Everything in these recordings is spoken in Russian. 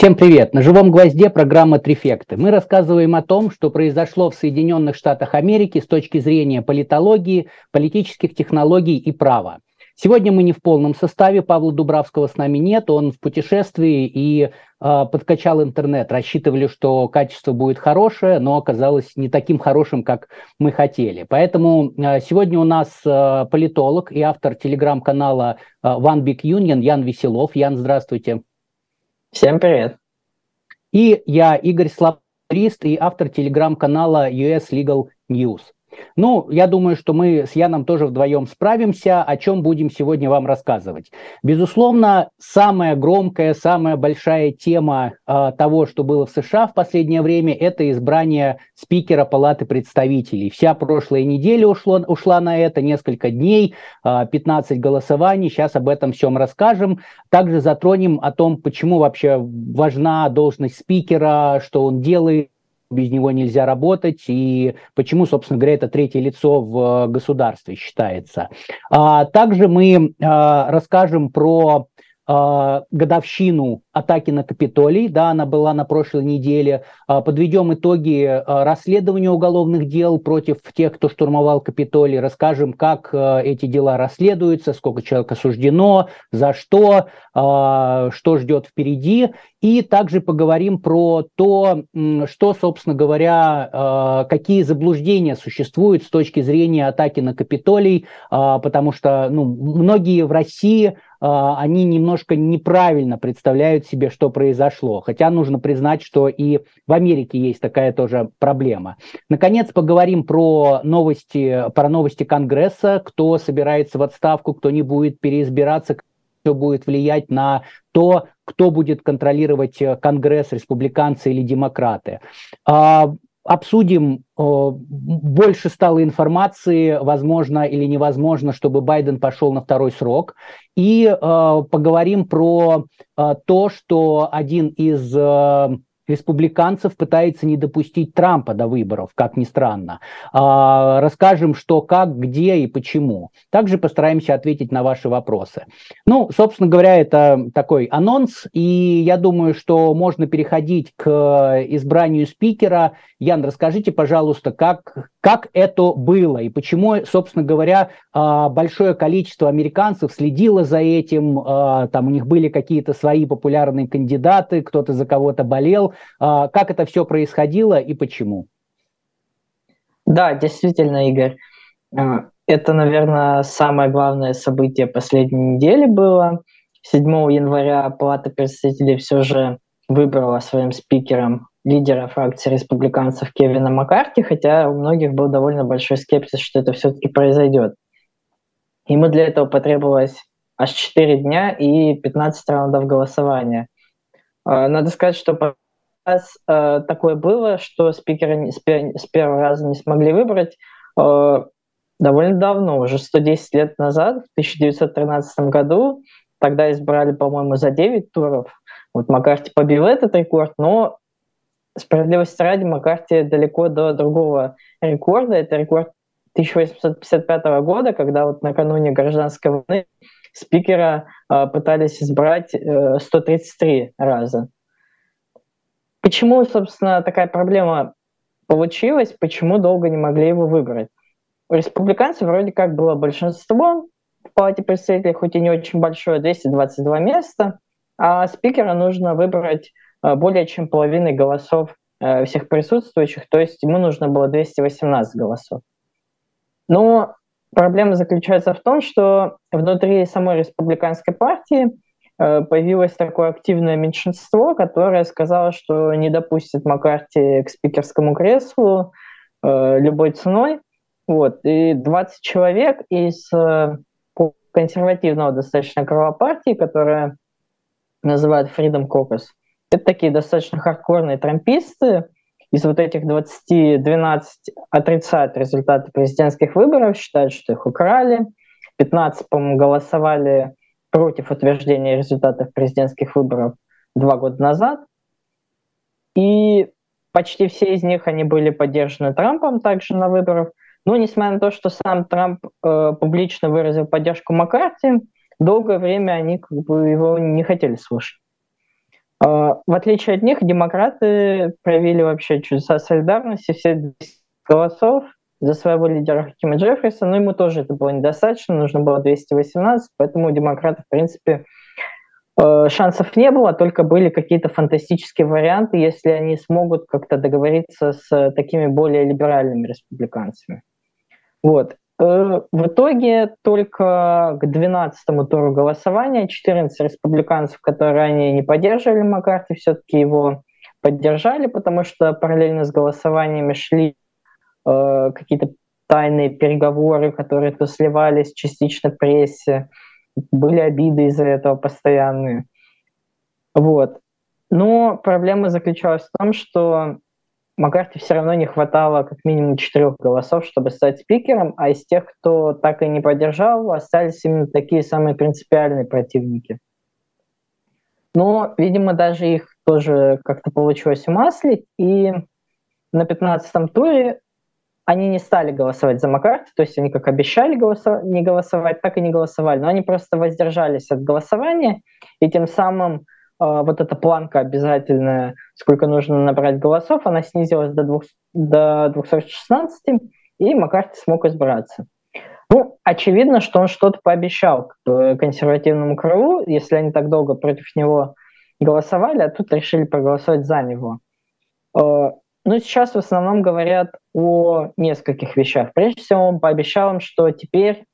Всем привет! На живом гвозде программа «Трифекты». Мы рассказываем о том, что произошло в Соединенных Штатах Америки с точки зрения политологии, политических технологий и права. Сегодня мы не в полном составе, Павла Дубравского с нами нет, он в путешествии и э, подкачал интернет. Рассчитывали, что качество будет хорошее, но оказалось не таким хорошим, как мы хотели. Поэтому э, сегодня у нас э, политолог и автор телеграм-канала э, One Big Union Ян Веселов. Ян, здравствуйте. Всем привет. И я, Игорь Слабрист, и автор телеграм-канала US Legal News. Ну, я думаю, что мы с Яном тоже вдвоем справимся, о чем будем сегодня вам рассказывать. Безусловно, самая громкая, самая большая тема э, того, что было в США в последнее время, это избрание спикера Палаты представителей. Вся прошлая неделя ушло, ушла на это, несколько дней, э, а, 15 голосований, сейчас об этом всем расскажем. Также затронем о том, почему вообще важна должность спикера, что он делает, без него нельзя работать, и почему, собственно говоря, это третье лицо в государстве считается. А также мы а, расскажем про годовщину атаки на Капитолий, да, она была на прошлой неделе. А, подведем итоги а, расследования уголовных дел против тех, кто штурмовал Капитолий, расскажем, как эти дела расследуются, сколько человек осуждено, за что, что ждет впереди. И также поговорим про то, что, собственно говоря, какие заблуждения существуют с точки зрения атаки на Капитолий, потому что ну, многие в России они немножко неправильно представляют себе, что произошло. Хотя нужно признать, что и в Америке есть такая тоже проблема. Наконец, поговорим про новости, про новости Конгресса, кто собирается в отставку, кто не будет переизбираться, кто будет влиять на то, кто будет контролировать Конгресс, республиканцы или демократы. Обсудим, больше стало информации, возможно или невозможно, чтобы Байден пошел на второй срок, и э, поговорим про э, то, что один из э, республиканцев пытается не допустить Трампа до выборов, как ни странно. А, расскажем, что, как, где и почему. Также постараемся ответить на ваши вопросы. Ну, собственно говоря, это такой анонс, и я думаю, что можно переходить к избранию спикера. Ян, расскажите, пожалуйста, как, как это было и почему, собственно говоря, а, большое количество американцев следило за этим, а, там у них были какие-то свои популярные кандидаты, кто-то за кого-то болел, а, как это все происходило и почему? Да, действительно, Игорь. Это, наверное, самое главное событие последней недели было. 7 января Палата представителей все же выбрала своим спикером лидера фракции республиканцев Кевина Маккарти, хотя у многих был довольно большой скепсис, что это все-таки произойдет. Ему для этого потребовалось аж 4 дня и 15 раундов голосования. А, надо сказать, что раз э, такое было, что спикера не, с, первого раза не смогли выбрать э, довольно давно, уже 110 лет назад, в 1913 году. Тогда избрали, по-моему, за 9 туров. Вот Маккарти побил этот рекорд, но справедливости ради Маккарти далеко до другого рекорда. Это рекорд 1855 года, когда вот накануне гражданской войны спикера э, пытались избрать э, 133 раза. Почему, собственно, такая проблема получилась, почему долго не могли его выбрать? У республиканцев вроде как было большинство в Палате представителей, хоть и не очень большое, 222 места, а спикера нужно выбрать более чем половиной голосов э, всех присутствующих, то есть ему нужно было 218 голосов. Но проблема заключается в том, что внутри самой республиканской партии Э, появилось такое активное меньшинство, которое сказало, что не допустит Маккарти к спикерскому креслу э, любой ценой. Вот. И 20 человек из э, консервативного достаточно крыла партии, которая называют Freedom Caucus, это такие достаточно хардкорные трамписты, из вот этих 20, 12 отрицают результаты президентских выборов, считают, что их украли. 15, по-моему, голосовали против утверждения результатов президентских выборов два года назад. И почти все из них они были поддержаны Трампом также на выборах. Но несмотря на то, что сам Трамп э, публично выразил поддержку Маккарти, долгое время они как бы, его не хотели слушать. В отличие от них, демократы проявили вообще чудеса солидарности, все голосов за своего лидера Хакима Джеффриса, но ему тоже это было недостаточно, нужно было 218, поэтому у демократов, в принципе, э, шансов не было, только были какие-то фантастические варианты, если они смогут как-то договориться с такими более либеральными республиканцами. Вот. Э, в итоге только к 12-му туру голосования 14 республиканцев, которые ранее не поддерживали Маккарти, все-таки его поддержали, потому что параллельно с голосованиями шли Э, какие-то тайные переговоры, которые то сливались частично прессе, были обиды из-за этого постоянные. Вот. Но проблема заключалась в том, что Маккарти все равно не хватало как минимум четырех голосов, чтобы стать спикером, а из тех, кто так и не поддержал, остались именно такие самые принципиальные противники. Но, видимо, даже их тоже как-то получилось умаслить, и на 15-м туре они не стали голосовать за Маккарти, то есть они как обещали голосов... не голосовать, так и не голосовали, но они просто воздержались от голосования, и тем самым вот эта планка обязательная, сколько нужно набрать голосов, она снизилась до, 2... до 216, и Маккарти смог избраться. Ну, очевидно, что он что-то пообещал консервативному крылу, если они так долго против него голосовали, а тут решили проголосовать за него. Э, ну, сейчас в основном говорят о нескольких вещах. Прежде всего, он пообещал им, что теперь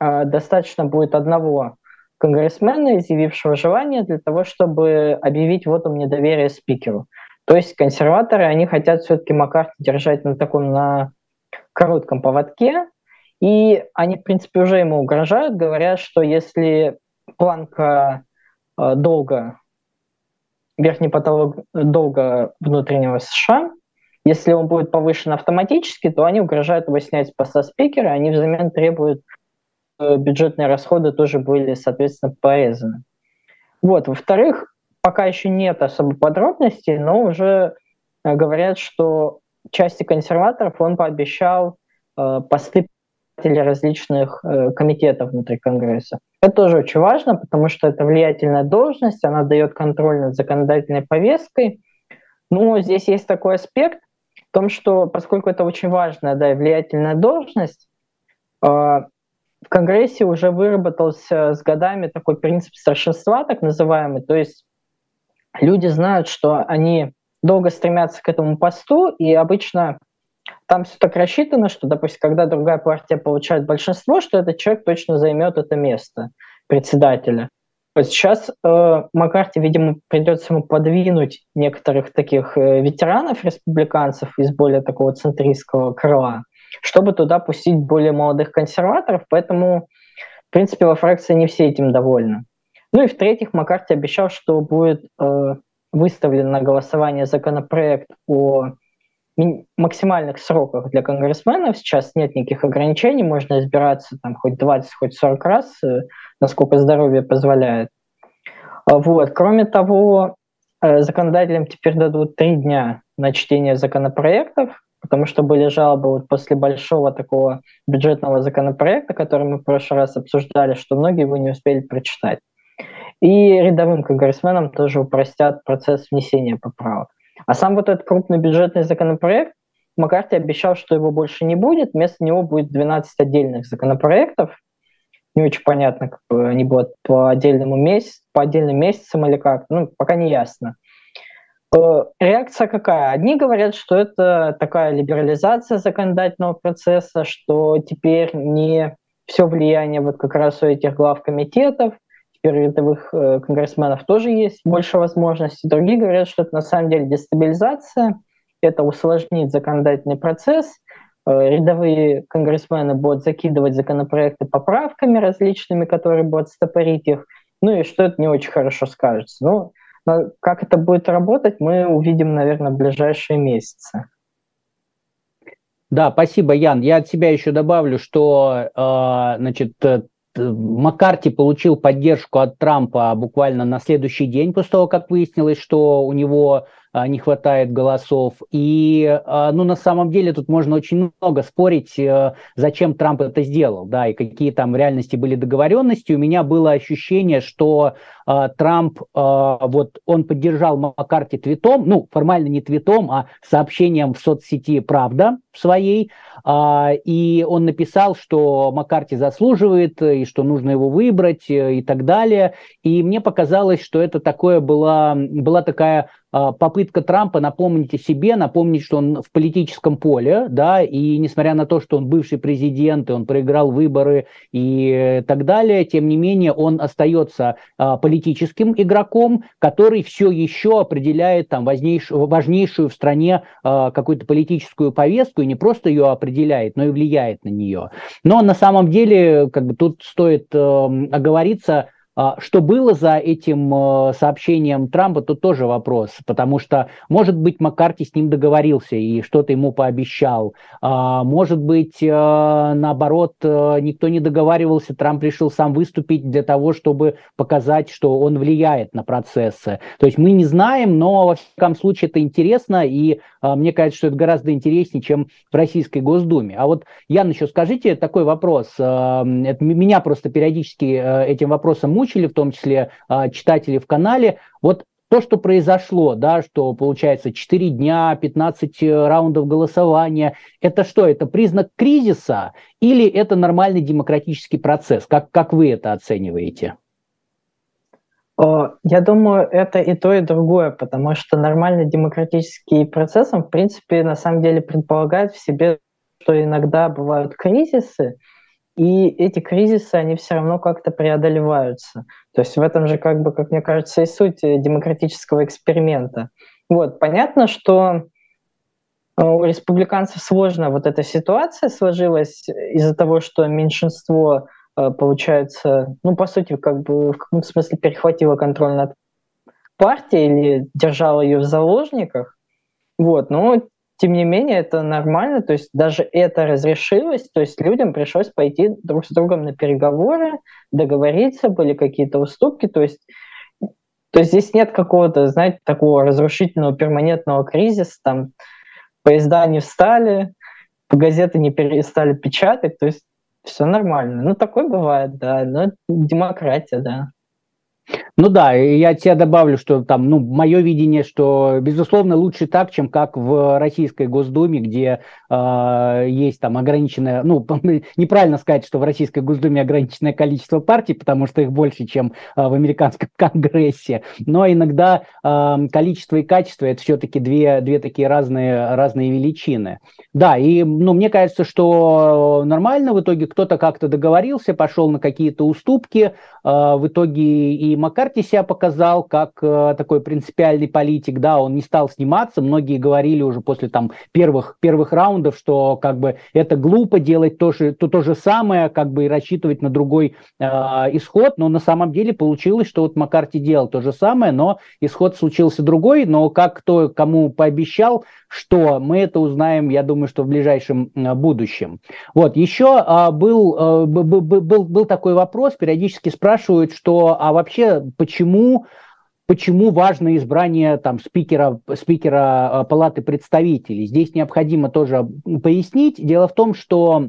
э, достаточно будет одного конгрессмена, изъявившего желание для того, чтобы объявить вот вотум недоверия спикеру. То есть консерваторы, они хотят все-таки Маккарти держать на таком, на коротком поводке, и они, в принципе, уже ему угрожают, говорят, что если планка э, долго верхний потолок долга внутреннего США. Если он будет повышен автоматически, то они угрожают его снять с поста спикера, они взамен требуют бюджетные расходы тоже были, соответственно, порезаны. Вот. Во-вторых, пока еще нет особо подробностей, но уже э, говорят, что части консерваторов он пообещал э, посты различных э, комитетов внутри Конгресса. Это тоже очень важно, потому что это влиятельная должность, она дает контроль над законодательной повесткой. Но здесь есть такой аспект в том, что поскольку это очень важная да, и влиятельная должность, э, в Конгрессе уже выработался с годами такой принцип старшинства, так называемый, то есть люди знают, что они долго стремятся к этому посту, и обычно там все так рассчитано, что, допустим, когда другая партия получает большинство, что этот человек точно займет это место председателя. Сейчас э, Маккарти, видимо, придется ему подвинуть некоторых таких э, ветеранов, республиканцев из более такого центристского крыла, чтобы туда пустить более молодых консерваторов, поэтому, в принципе, во фракции не все этим довольны. Ну и в-третьих, Маккарти обещал, что будет э, выставлен на голосование законопроект о максимальных сроках для конгрессменов. Сейчас нет никаких ограничений, можно избираться там хоть 20, хоть 40 раз, э, насколько здоровье позволяет. А вот. Кроме того, э, законодателям теперь дадут три дня на чтение законопроектов, потому что были жалобы вот после большого такого бюджетного законопроекта, который мы в прошлый раз обсуждали, что многие его не успели прочитать. И рядовым конгрессменам тоже упростят процесс внесения поправок. А сам вот этот крупный бюджетный законопроект, Маккарти обещал, что его больше не будет, вместо него будет 12 отдельных законопроектов. Не очень понятно, как бы они будут по отдельному месяцу, по отдельным месяцам или как, ну, пока не ясно. Э, реакция какая? Одни говорят, что это такая либерализация законодательного процесса, что теперь не все влияние вот как раз у этих глав комитетов, рядовых э, конгрессменов тоже есть больше возможностей. Другие говорят, что это на самом деле дестабилизация, это усложнит законодательный процесс, э, рядовые конгрессмены будут закидывать законопроекты поправками различными, которые будут стопорить их, ну и что это не очень хорошо скажется. Ну, как это будет работать, мы увидим, наверное, в ближайшие месяцы. Да, спасибо, Ян. Я от себя еще добавлю, что э, значит, Маккарти получил поддержку от Трампа буквально на следующий день после того, как выяснилось, что у него а, не хватает голосов. И, ну, на самом деле тут можно очень много спорить, э, зачем Трамп это сделал, да, и какие там в реальности были договоренности. У меня было ощущение, что э, Трамп, э, вот он поддержал Маккарти твитом, ну, формально не твитом, а сообщением в соцсети «Правда» своей, э, и он написал, что Маккарти заслуживает, и что нужно его выбрать, и так далее. И мне показалось, что это такое была, была такая а, попытка Трампа напомнить о себе, напомнить, что он в политическом поле, да, и несмотря на то, что он бывший президент, и он проиграл выборы и так далее, тем не менее он остается а, политическим игроком, который все еще определяет там важнейшую, в стране а, какую-то политическую повестку, и не просто ее определяет, но и влияет на нее. Но на самом деле, как бы тут стоит э, оговориться, что было за этим э, сообщением Трампа, тут тоже вопрос, потому что, может быть, Маккарти с ним договорился и что-то ему пообещал. А, может быть, э, наоборот, э, никто не договаривался, Трамп решил сам выступить для того, чтобы показать, что он влияет на процессы. То есть мы не знаем, но, во всяком случае, это интересно, и мне кажется, что это гораздо интереснее, чем в Российской Госдуме. А вот, Ян, еще скажите такой вопрос. Это меня просто периодически этим вопросом мучает озвучили, в том числе а, читатели в канале. Вот то, что произошло, да, что получается 4 дня, 15 э, раундов голосования, это что, это признак кризиса или это нормальный демократический процесс? Как, как вы это оцениваете? Я думаю, это и то, и другое, потому что нормальный демократический процесс, он, в принципе, на самом деле предполагает в себе, что иногда бывают кризисы, и эти кризисы, они все равно как-то преодолеваются. То есть в этом же, как бы, как мне кажется, и суть демократического эксперимента. Вот, понятно, что э, у республиканцев сложно вот эта ситуация сложилась из-за того, что меньшинство, э, получается, ну, по сути, как бы в каком-то смысле перехватило контроль над партией или держало ее в заложниках. Вот, но тем не менее, это нормально, то есть даже это разрешилось, то есть людям пришлось пойти друг с другом на переговоры, договориться, были какие-то уступки, то есть то есть здесь нет какого-то, знаете, такого разрушительного перманентного кризиса, там поезда не встали, газеты не перестали печатать, то есть все нормально. Ну, такое бывает, да, но демократия, да. Ну да, я тебе добавлю, что там, ну, мое видение, что, безусловно, лучше так, чем как в Российской Госдуме, где э, есть там ограниченное, ну, неправильно сказать, что в Российской Госдуме ограниченное количество партий, потому что их больше, чем э, в американском Конгрессе, но иногда э, количество и качество – это все-таки две, две такие разные, разные величины. Да, и, ну, мне кажется, что нормально в итоге кто-то как-то договорился, пошел на какие-то уступки, э, в итоге и Макар Маккарти себя показал как э, такой принципиальный политик, да, он не стал сниматься, многие говорили уже после там первых, первых раундов, что как бы это глупо делать то же, то, то же самое, как бы и рассчитывать на другой э, исход, но на самом деле получилось, что вот Маккарти делал то же самое, но исход случился другой, но как кто кому пообещал, что мы это узнаем, я думаю, что в ближайшем э, будущем. Вот, еще э, был, э, был, был, был такой вопрос, периодически спрашивают, что, а вообще почему почему важно избрание там, спикера, спикера э, Палаты представителей. Здесь необходимо тоже пояснить. Дело в том, что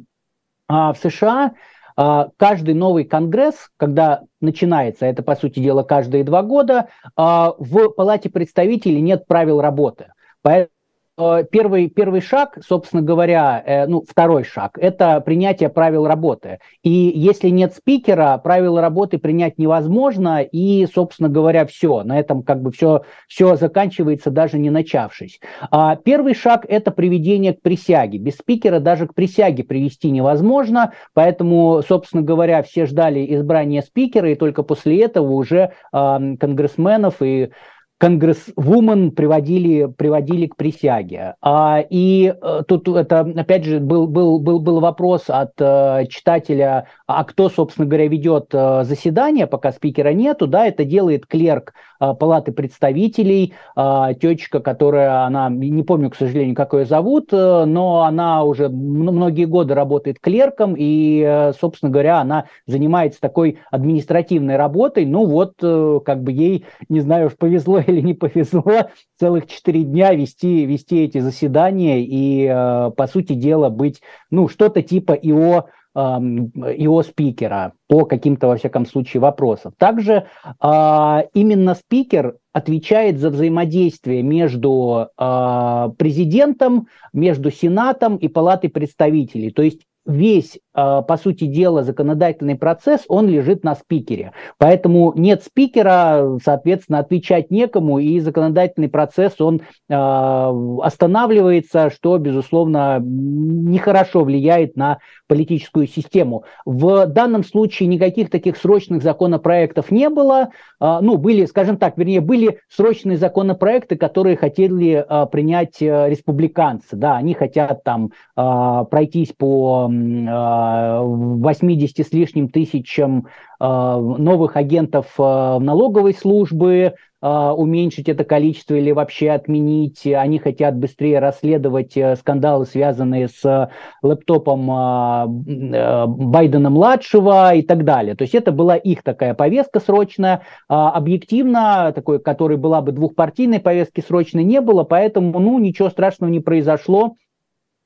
а, в США а, каждый новый конгресс, когда начинается, это по сути дела каждые два года, а, в Палате представителей нет правил работы. Поэтому первый, первый шаг, собственно говоря, э, ну, второй шаг, это принятие правил работы. И если нет спикера, правила работы принять невозможно, и, собственно говоря, все. На этом как бы все, все заканчивается, даже не начавшись. А первый шаг – это приведение к присяге. Без спикера даже к присяге привести невозможно, поэтому, собственно говоря, все ждали избрания спикера, и только после этого уже э, конгрессменов и конгрессвумен приводили, приводили к присяге. А, и а, тут это, опять же, был, был, был, был вопрос от а, читателя, а кто, собственно говоря, ведет а, заседание, пока спикера нету, да, это делает клерк а, Палаты представителей, а, течка, которая, она, не помню, к сожалению, как ее зовут, но она уже многие годы работает клерком, и, собственно говоря, она занимается такой административной работой, ну вот, как бы ей, не знаю, уж повезло или не повезло целых четыре дня вести, вести эти заседания и, э, по сути дела, быть, ну, что-то типа ИО его спикера по каким-то, во всяком случае, вопросам. Также а, именно спикер отвечает за взаимодействие между а, президентом, между Сенатом и Палатой представителей. То есть весь, а, по сути дела, законодательный процесс, он лежит на спикере. Поэтому нет спикера, соответственно, отвечать некому, и законодательный процесс, он останавливается, что, безусловно, нехорошо влияет на политическую систему. В данном случае никаких таких срочных законопроектов не было. А, ну, были, скажем так, вернее, были срочные законопроекты, которые хотели принять э, республиканцы. Да, они хотят там пройтись по 80 с лишним тысячам а, новых агентов а, налоговой службы, а, уменьшить это количество или вообще отменить. Они хотят быстрее расследовать э, скандалы, связанные с лэптопом э, Байдена-младшего и так далее. То есть это была их такая повестка срочная. Объективно, такой, которой была бы двухпартийной повестки срочной не было, поэтому ну, ничего страшного не произошло.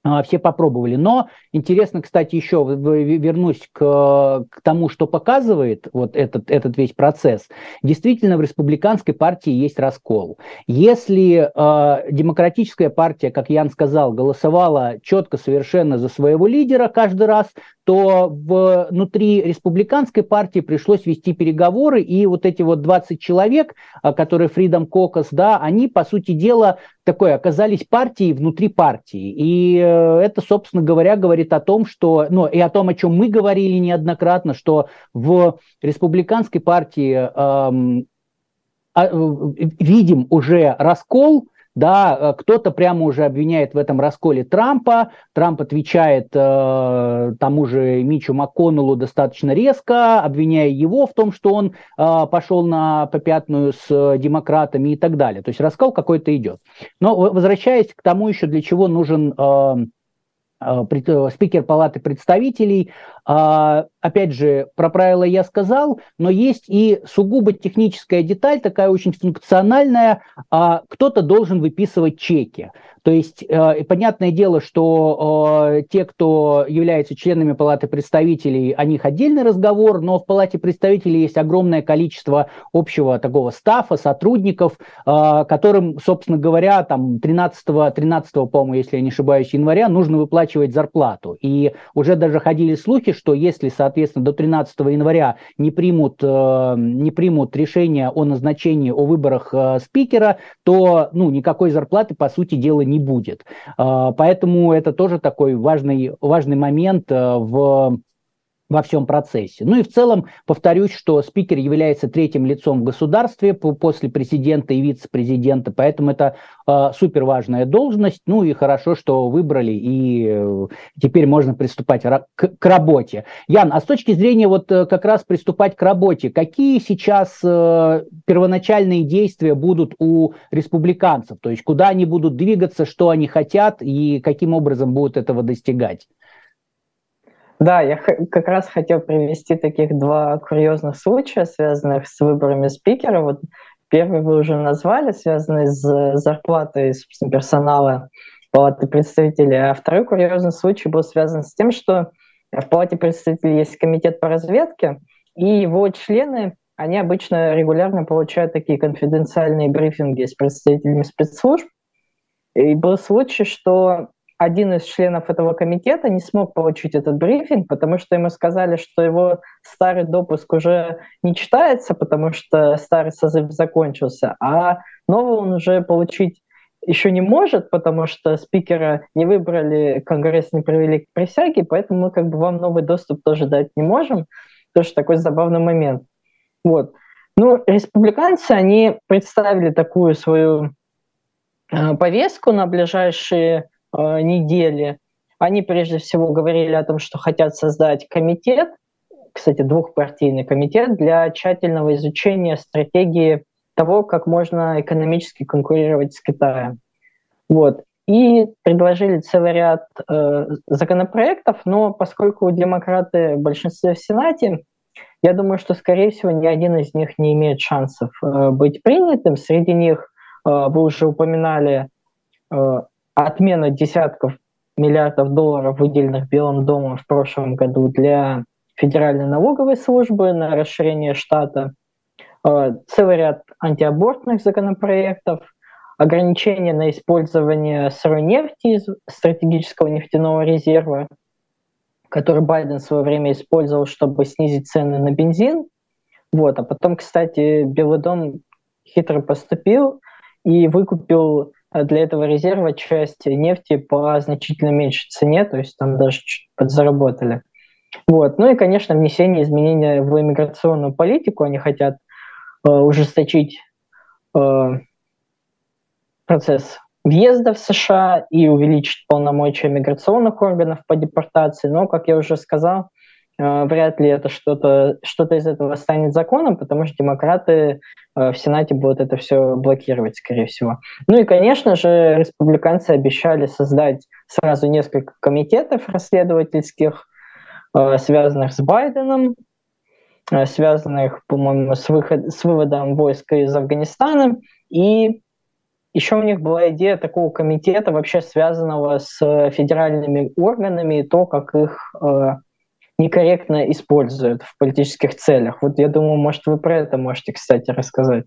А, все попробовали. Но интересно, кстати, еще вернусь к, к тому, что показывает вот этот, этот весь процесс. Действительно, в республиканской партии есть раскол. Если э, демократическая партия, как Ян сказал, голосовала четко совершенно за своего лидера каждый раз, то внутри республиканской партии пришлось вести переговоры, и вот эти вот 20 человек, а, которые Freedom Caucus, да, они, по сути дела, такой оказались партией внутри партии. И это, собственно говоря, говорит о том, что, ну, и о том, о чем мы говорили неоднократно, что в республиканской партии эм, э, видим уже раскол, да, э, кто-то прямо уже обвиняет в этом расколе Трампа. Трамп отвечает э, тому же Мичу МакКоннеллу достаточно резко, обвиняя его в том, что он э, пошел на попятную с демократами и так далее. То есть раскол какой-то идет. Но возвращаясь к тому еще, для чего нужен э, э, э спикер Палаты представителей, а, опять же, про правила я сказал, но есть и сугубо техническая деталь, такая очень функциональная. А, кто-то должен выписывать чеки. То есть, э, понятное дело, что э, те, кто являются членами Палаты представителей, о них отдельный разговор, но в Палате представителей есть огромное количество общего такого стафа, сотрудников, э, которым, собственно говоря, там 13, 13 по-моему, если я не ошибаюсь, января нужно выплачивать зарплату. И уже даже ходили слухи, риски, что если, соответственно, до 13 января не примут, э, не примут решение о назначении, о выборах э, спикера, то ну, никакой зарплаты, по сути дела, не будет. Э, поэтому это тоже такой важный, важный момент в во всем процессе. Ну и в целом повторюсь, что спикер является третьим лицом в государстве после президента и вице-президента, поэтому это э, супер важная должность. Ну и хорошо, что выбрали, и э, теперь можно приступать к, к работе. Ян, а с точки зрения вот э, как раз приступать к работе, какие сейчас э, первоначальные действия будут у республиканцев? То есть куда они будут двигаться, что они хотят и каким образом будут этого достигать? Да, я как раз хотел привести таких два курьезных случая, связанных с выборами спикера. Вот первый вы уже назвали, связанный с зарплатой собственно, персонала Палаты представителей, а второй курьезный случай был связан с тем, что в Палате представителей есть комитет по разведке, и его члены, они обычно регулярно получают такие конфиденциальные брифинги с представителями спецслужб. И был случай, что один из членов этого комитета не смог получить этот брифинг, потому что ему сказали, что его старый допуск уже не читается, потому что старый созыв закончился, а новый он уже получить еще не может, потому что спикера не выбрали, Конгресс не провели к присяге, поэтому мы как бы вам новый доступ тоже дать не можем. Тоже такой забавный момент. Вот. Ну, республиканцы, они представили такую свою э, повестку на ближайшие недели, они прежде всего говорили о том, что хотят создать комитет, кстати, двухпартийный комитет для тщательного изучения стратегии того, как можно экономически конкурировать с Китаем. Вот. И предложили целый ряд э, законопроектов, но поскольку демократы в большинстве в Сенате, я думаю, что, скорее всего, ни один из них не имеет шансов э, быть принятым. Среди них, э, вы уже упоминали, э, отмена десятков миллиардов долларов, выделенных Белым домом в прошлом году для Федеральной налоговой службы на расширение штата, э, целый ряд антиабортных законопроектов, ограничения на использование сырой нефти из стратегического нефтяного резерва, который Байден в свое время использовал, чтобы снизить цены на бензин. Вот. А потом, кстати, Белый дом хитро поступил и выкупил для этого резерва часть нефти по значительно меньшей цене, то есть там даже чуть подзаработали. Вот. Ну и, конечно, внесение изменения в иммиграционную политику. Они хотят э, ужесточить э, процесс въезда в США и увеличить полномочия миграционных органов по депортации. Но, как я уже сказал, вряд ли это что-то что из этого станет законом, потому что демократы э, в Сенате будут это все блокировать, скорее всего. Ну и, конечно же, республиканцы обещали создать сразу несколько комитетов расследовательских, э, связанных с Байденом, связанных, по-моему, с, выход, с выводом войск из Афганистана и еще у них была идея такого комитета, вообще связанного с э, федеральными органами, и то, как их э, некорректно используют в политических целях. Вот я думаю, может, вы про это можете, кстати, рассказать.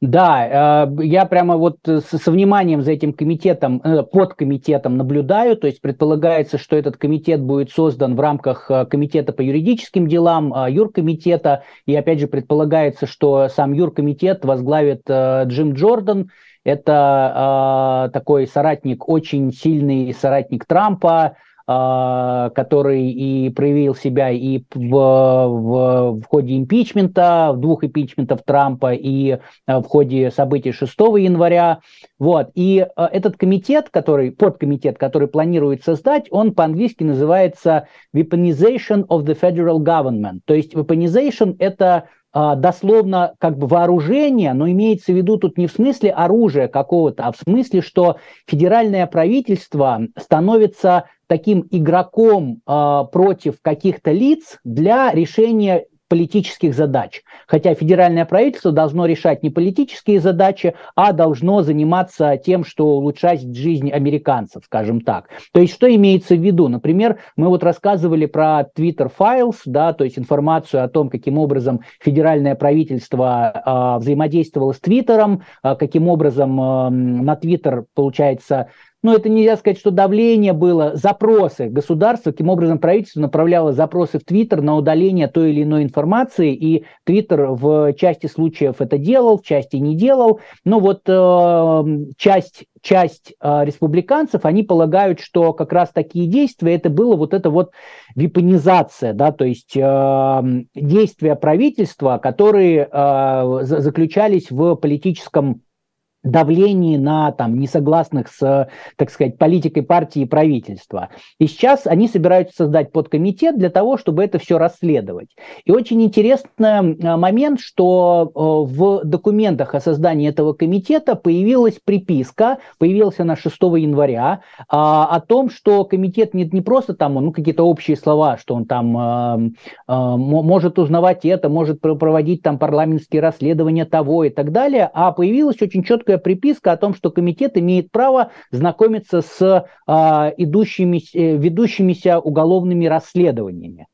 Да, э, я прямо вот со вниманием за этим комитетом, э, под комитетом наблюдаю, то есть предполагается, что этот комитет будет создан в рамках комитета по юридическим делам, юркомитета, и опять же предполагается, что сам юркомитет возглавит Джим Джордан, это э, такой соратник, очень сильный соратник Трампа, э, который и проявил себя и в, в, в ходе импичмента, двух импичментов Трампа, и в ходе событий 6 января. Вот. И э, этот комитет, который, подкомитет, который планирует создать, он по-английски называется Weaponization of the Federal Government. То есть weaponization – это а, дословно как бы вооружение, но имеется в виду тут не в смысле оружия какого-то, а в смысле, что федеральное правительство становится таким игроком э, против каких-то лиц для решения политических задач. Хотя федеральное правительство должно решать не политические задачи, а должно заниматься тем, что улучшать жизнь американцев, скажем так. То есть что имеется в виду? Например, мы вот рассказывали про Twitter Files, да, то есть информацию о том, каким образом федеральное правительство э, взаимодействовало с Твиттером, э, каким образом э, на Твиттер, получается, ну, это нельзя сказать, что давление было, запросы государства, каким образом правительство направляло запросы в Твиттер на удаление той или иной информации, и Твиттер в части случаев это делал, в части не делал. Но вот э, часть, часть э, республиканцев, они полагают, что как раз такие действия, это было вот это вот випонизация, да, то есть э, действия правительства, которые э, заключались в политическом давлении на там, несогласных с, так сказать, политикой партии и правительства. И сейчас они собираются создать подкомитет для того, чтобы это все расследовать. И очень интересный э, момент, что э, в документах о создании этого комитета появилась приписка, появилась она 6 января, а, о том, что комитет не, не просто там, ну, какие-то общие слова, что он там э, может узнавать это, может проводить там парламентские расследования того и так далее, а появилась очень четкая приписка о том, что комитет имеет право знакомиться с а, идущими, э, ведущимися уголовными расследованиями.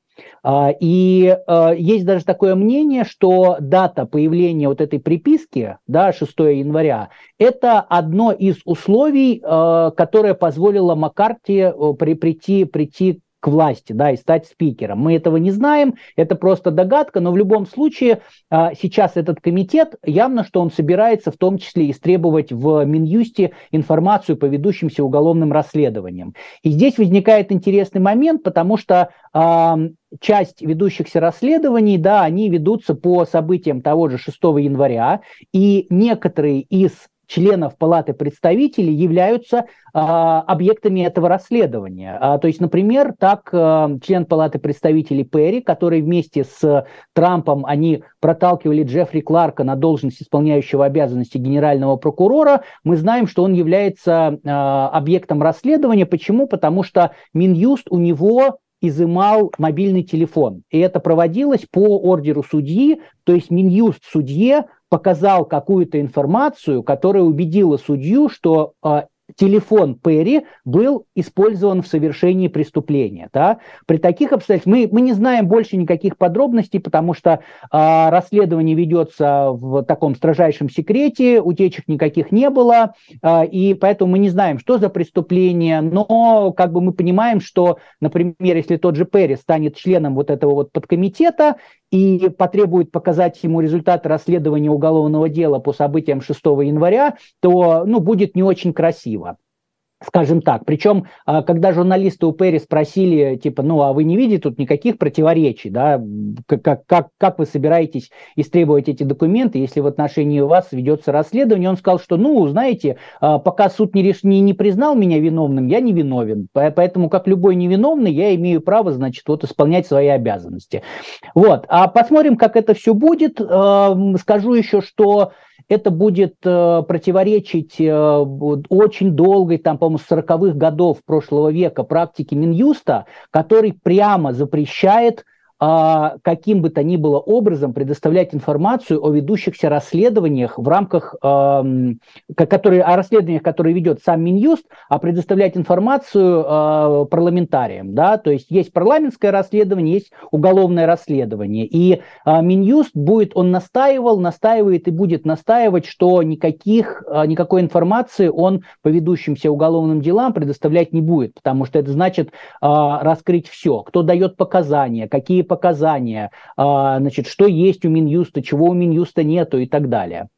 А, и а, есть даже такое мнение, что дата появления вот этой приписки, да, 6 января, это одно из условий, а, которое позволило Маккарти прийти, прийти к власти, да, и стать спикером. Мы этого не знаем, это просто догадка, но в любом случае а, сейчас этот комитет, явно, что он собирается в том числе истребовать в Минюсте информацию по ведущимся уголовным расследованиям. И здесь возникает интересный момент, потому что а, часть ведущихся расследований, да, они ведутся по событиям того же 6 января, и некоторые из членов Палаты представителей являются а, объектами этого расследования. А, то есть, например, так а, член Палаты представителей Перри, который вместе с Трампом они проталкивали Джеффри Кларка на должность исполняющего обязанности генерального прокурора, мы знаем, что он является а, объектом расследования. Почему? Потому что Минюст у него изымал мобильный телефон. И это проводилось по ордеру судьи, то есть Минюст судье показал какую-то информацию, которая убедила судью, что э, телефон Перри был использован в совершении преступления. Да? При таких обстоятельствах мы, мы не знаем больше никаких подробностей, потому что э, расследование ведется в таком строжайшем секрете, утечек никаких не было, э, и поэтому мы не знаем, что за преступление, но как бы мы понимаем, что, например, если тот же Перри станет членом вот этого вот подкомитета и потребует показать ему результаты расследования уголовного дела по событиям 6 января, то ну, будет не очень красиво скажем так. Причем, а, когда журналисты у Перри спросили, типа, ну, а вы не видите тут никаких противоречий, да, как, как, как вы собираетесь истребовать эти документы, если в отношении вас ведется расследование, он сказал, что, ну, знаете, а, пока суд не, реш... не, не признал меня виновным, я не виновен, поэтому, как любой невиновный, я имею право, значит, вот исполнять свои обязанности. Вот, а посмотрим, как это все будет. Скажу еще, что это будет э, противоречить э, очень долгой, там, по-моему, с 40-х годов прошлого века практике Минюста, который прямо запрещает а, каким бы то ни было образом предоставлять информацию о ведущихся расследованиях в рамках, которые, о расследованиях, которые ведет сам Минюст, а предоставлять информацию а, парламентариям. Да? То есть есть парламентское расследование, есть уголовное расследование. И а, Минюст будет, он настаивал, настаивает и будет настаивать, что никаких, никакой информации он по ведущимся уголовным делам предоставлять не будет, потому что это значит раскрыть все, кто дает показания, какие показания, а, значит, что есть у Минюста, чего у Минюста нету и так далее.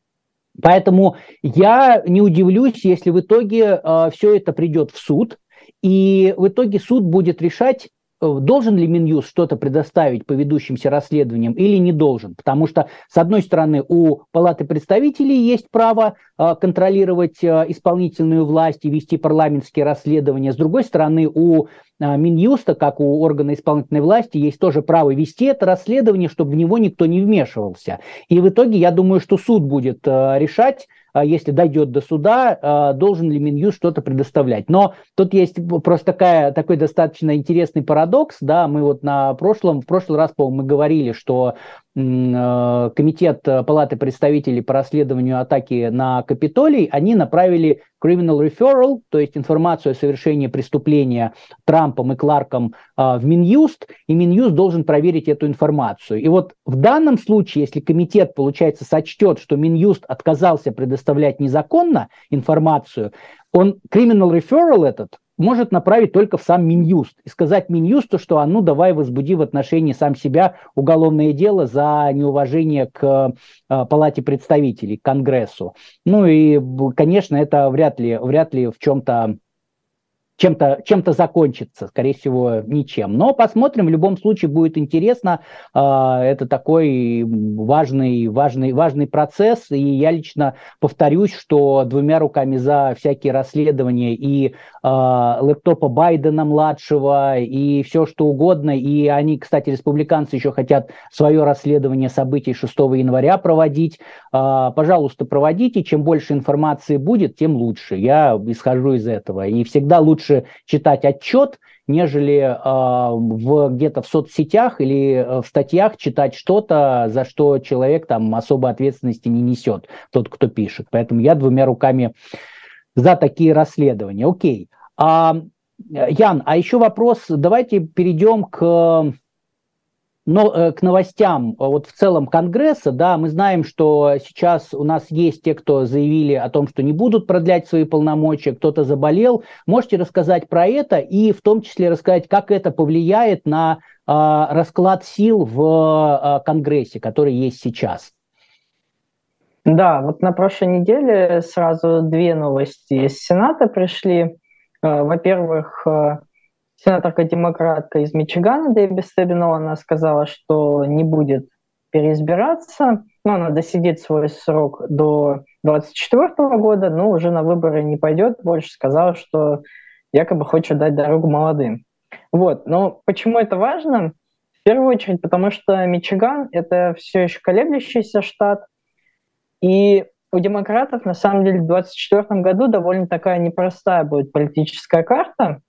Поэтому я не удивлюсь, если в итоге э, все это придет в суд, и в итоге суд будет решать, должен ли Минюст что-то предоставить по ведущимся расследованиям или не должен. Потому что, с одной стороны, у Палаты представителей есть право э, контролировать э, исполнительную власть и вести парламентские расследования. С другой стороны, у Минюста, как у органа исполнительной власти, есть тоже право вести это расследование, чтобы в него никто не вмешивался. И в итоге, я думаю, что суд будет решать, если дойдет до суда, а, должен ли Минюст что-то предоставлять. Но тут есть просто такая, такой достаточно интересный парадокс, да, мы вот на прошлом, в прошлый раз, по-моему, мы говорили, что комитет Палаты представителей по расследованию атаки на Капитолий, они направили criminal referral, то есть информацию о совершении преступления Трампом и Кларком э, в Минюст, и Минюст должен проверить эту информацию. И вот в данном случае, если комитет, получается, сочтет, что Минюст отказался предоставлять незаконно информацию, он criminal referral этот может направить только в сам Минюст и сказать Минюсту, что а ну давай возбуди в отношении сам себя уголовное дело за неуважение к э, Палате представителей, к Конгрессу. Ну и, конечно, это вряд ли, вряд ли в чем-то чем-то чем закончится, скорее всего, ничем. Но посмотрим, в любом случае будет интересно. А, это такой важный, важный, важный процесс. И я лично повторюсь, что двумя руками за всякие расследования и а, лэптопа Байдена-младшего, и все что угодно. И они, кстати, республиканцы еще хотят свое расследование событий 6 января проводить. А, пожалуйста, проводите. Чем больше информации будет, тем лучше. Я исхожу из этого. И всегда лучше лучше читать отчет, нежели э, в, где-то в соцсетях или э, в статьях читать что-то, за что человек там особо ответственности не несет, тот, кто пишет. Поэтому я двумя руками за такие расследования. Окей. А, Ян, а еще вопрос, давайте перейдем к но э, к новостям э, вот в целом Конгресса, да, мы знаем, что сейчас у нас есть те, кто заявили о том, что не будут продлять свои полномочия, кто-то заболел. Можете рассказать про это и в том числе рассказать, как это повлияет на э, расклад сил в э, Конгрессе, который есть сейчас? Да, вот на прошлой неделе сразу две новости из Сената пришли. Э, во-первых, сенаторка-демократка из Мичигана Дэйби Стебинол, она сказала, что не будет переизбираться, но она досидит свой срок до 2024 года, но уже на выборы не пойдет, больше сказала, что якобы хочет дать дорогу молодым. Вот, но почему это важно? В первую очередь, потому что Мичиган – это все еще колеблющийся штат, и у демократов на самом деле в 2024 году довольно такая непростая будет политическая карта,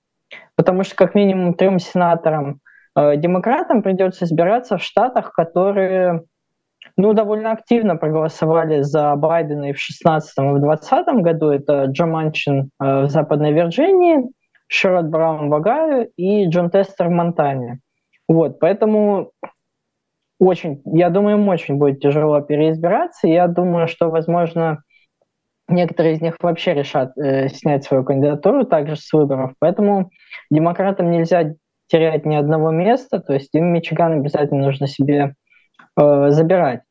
Потому что как минимум трем сенаторам э, демократам придется избираться в штатах, которые ну, довольно активно проголосовали за Байдена и в 2016 и в 2020 году. Это Джо Манчин э, в Западной Вирджинии, Шерот Браун в Огайо и Джон Тестер в Монтане. Вот, поэтому очень, я думаю, им очень будет тяжело переизбираться. Я думаю, что, возможно, некоторые из них вообще решат э, снять свою кандидатуру также с выборов. Поэтому демократам нельзя терять ни одного места, то есть им Мичиган обязательно нужно себе э, забирать.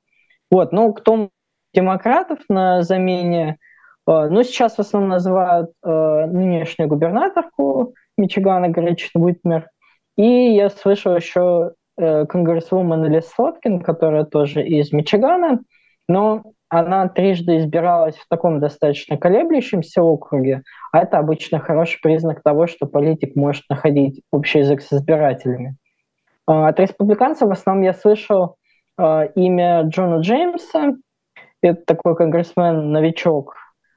Вот, ну, кто демократов на замене, э, ну, сейчас в основном называют э, нынешнюю губернаторку Мичигана Гречин Уитмер, и я слышал еще э, конгрессвумен Лис Слоткин, которая тоже из Мичигана, но она трижды избиралась в таком достаточно колеблющемся округе, а это обычно хороший признак того, что политик может находить общий язык с избирателями. А, от республиканцев в основном я слышал э, имя Джона Джеймса, это такой конгрессмен-новичок,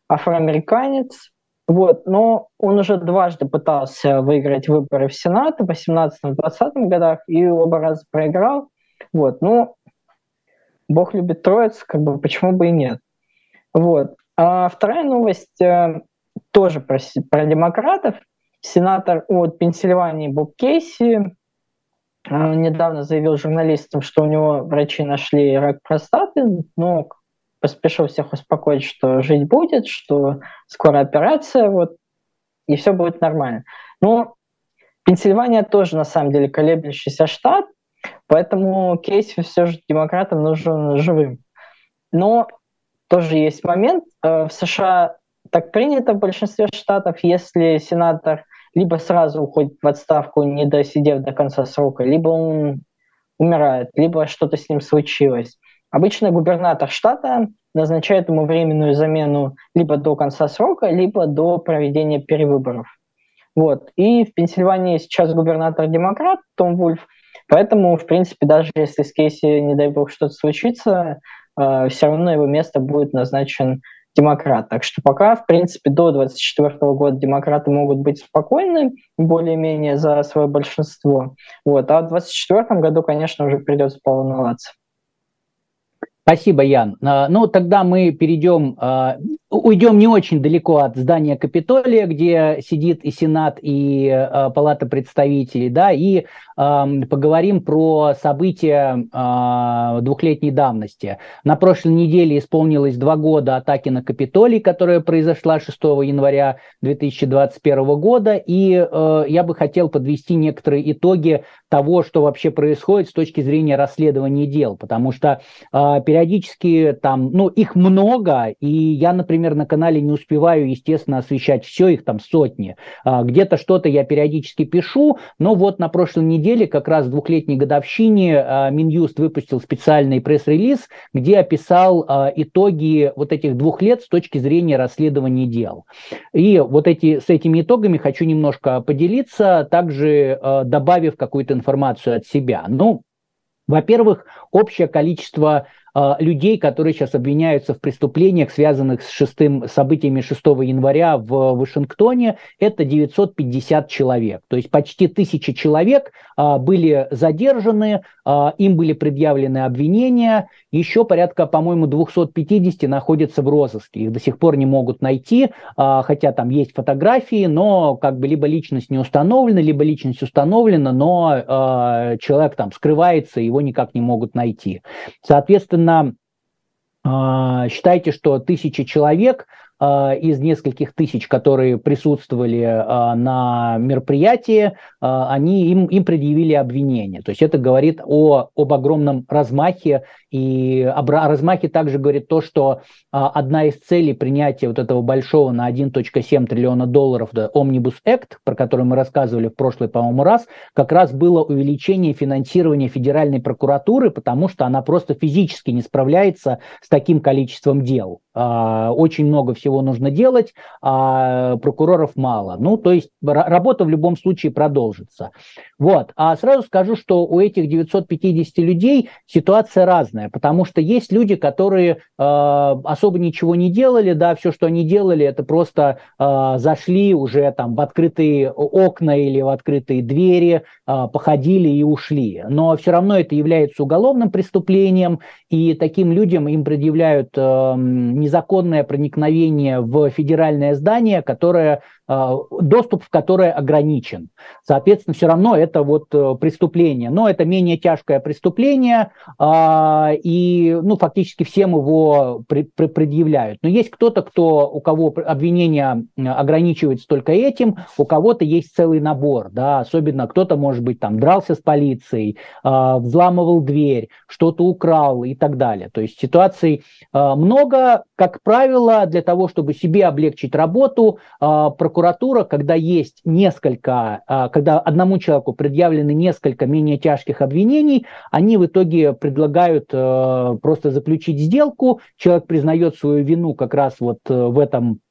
афроамериканец, вот, но он уже дважды пытался выиграть выборы в Сенат в 18-20 годах и оба раза проиграл. Вот, ну, Бог любит троиц, как бы почему бы и нет. Вот. А вторая новость э, тоже про, про демократов. Сенатор от Пенсильвании Боб Кейси э, недавно заявил журналистам, что у него врачи нашли рак простаты, но поспешил всех успокоить, что жить будет, что скоро операция, вот, и все будет нормально. Но Пенсильвания тоже, на самом деле, колеблющийся штат, Поэтому Кейси все же демократам нужен живым. Но тоже есть момент. Э, в США так принято в большинстве штатов, если сенатор либо сразу уходит в отставку, не досидев до конца срока, либо он умирает, либо что-то с ним случилось. Обычно губернатор штата назначает ему временную замену либо до конца срока, либо до проведения перевыборов. Вот. И в Пенсильвании сейчас губернатор демократ Том Вульф – Поэтому, в принципе, даже если с Кейси, не дай бог, что-то случится, э, все равно его место будет назначен демократ. Так что пока, в принципе, до 2024 года демократы могут быть спокойны более-менее за свое большинство. Вот. А в 2024 году, конечно, уже придется поволноваться. Спасибо, Ян. А, ну, тогда мы перейдем, а, уйдем не очень далеко от здания Капитолия, где сидит и Сенат, и а, Палата представителей, да, и поговорим про события двухлетней давности. На прошлой неделе исполнилось два года атаки на Капитолий, которая произошла 6 января 2021 года, и я бы хотел подвести некоторые итоги того, что вообще происходит с точки зрения расследования дел, потому что периодически периодически там, ну, их много, и я, например, на канале не успеваю, естественно, освещать все, их там сотни. А, где-то что-то я периодически пишу, но вот на прошлой неделе, как раз в двухлетней годовщине, а, Минюст выпустил специальный пресс-релиз, где описал а, итоги вот этих двух лет с точки зрения расследования дел. И вот эти, с этими итогами хочу немножко поделиться, также добавив какую-то информацию от себя. Ну, во-первых, общее количество людей, которые сейчас обвиняются в преступлениях, связанных с шестым, событиями 6 января в Вашингтоне, это 950 человек. То есть почти тысяча человек э, были задержаны, э, им были предъявлены обвинения, еще порядка, по-моему, 250 находятся в розыске. Их до сих пор не могут найти, хотя там есть фотографии, но как бы либо личность не установлена, либо личность установлена, но человек там скрывается, его никак не могут найти. Соответственно, а, считайте, что тысячи человек из нескольких тысяч, которые присутствовали а, на мероприятии, а, они, им, им предъявили обвинение. То есть это говорит о, об огромном размахе, и о размахе также говорит то, что одна из целей принятия вот этого большого на 1.7 триллиона долларов да, Omnibus Act, про который мы рассказывали в прошлый, по-моему, раз, как раз было увеличение финансирования федеральной прокуратуры, потому что она просто физически не справляется с таким количеством дел. А, очень много всего нужно делать, а прокуроров мало. Ну, то есть работа в любом случае продолжится. Вот. А сразу скажу, что у этих 950 людей ситуация разная, потому что есть люди, которые э, особо ничего не делали, да, все, что они делали, это просто э, зашли уже там в открытые окна или в открытые двери, э, походили и ушли. Но все равно это является уголовным преступлением, и таким людям им предъявляют э, незаконное проникновение в федеральное здание, которое доступ в которое ограничен. Соответственно, все равно это вот э, преступление. Но это менее тяжкое преступление, а, и ну, фактически всем его предъявляют. Но есть кто-то, кто, у кого обвинение ограничивается только этим, у кого-то есть целый набор, да, особенно кто-то, может быть, там дрался с полицией, а, взламывал дверь, что-то украл и так далее. То есть ситуаций а, много, как правило, для того, чтобы себе облегчить работу, прокурор прокуратура, когда есть несколько, а, когда одному человеку предъявлены несколько менее тяжких обвинений, они в итоге предлагают э, просто заключить сделку, человек признает свою вину как раз вот э, в этом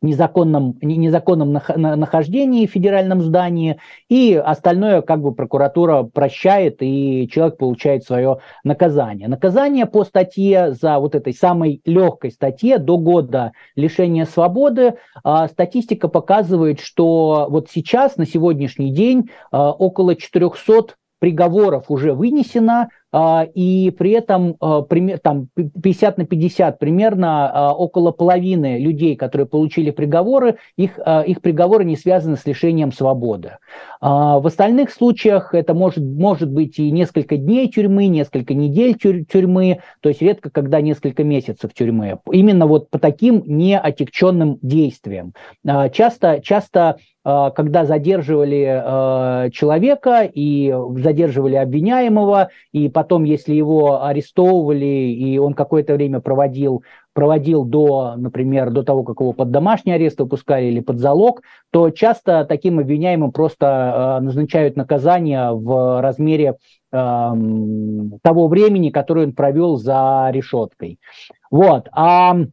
незаконном, незаконном нахождении в федеральном здании, и остальное как бы прокуратура прощает, и человек получает свое наказание. Наказание по статье за вот этой самой легкой статье до года лишения свободы, а, статистика показывает, что вот сейчас, на сегодняшний день, а, около 400 приговоров уже вынесено, и при этом а, там 50 на 50 примерно а, около половины людей, которые получили приговоры, их, их приговоры не связаны с лишением свободы. В остальных случаях это может, может быть и несколько дней тюрьмы, несколько недель тюрьмы, то есть редко когда несколько месяцев тюрьмы. Именно вот по таким неотягченным действиям. Часто, часто когда задерживали человека и задерживали обвиняемого, и потом, если его арестовывали, и он какое-то время проводил проводил до, например, до того, как его под домашний арест выпускали или под залог, то часто таким обвиняемым просто э, назначают наказание в размере э, того времени, которое он провел за решеткой. Вот. А э,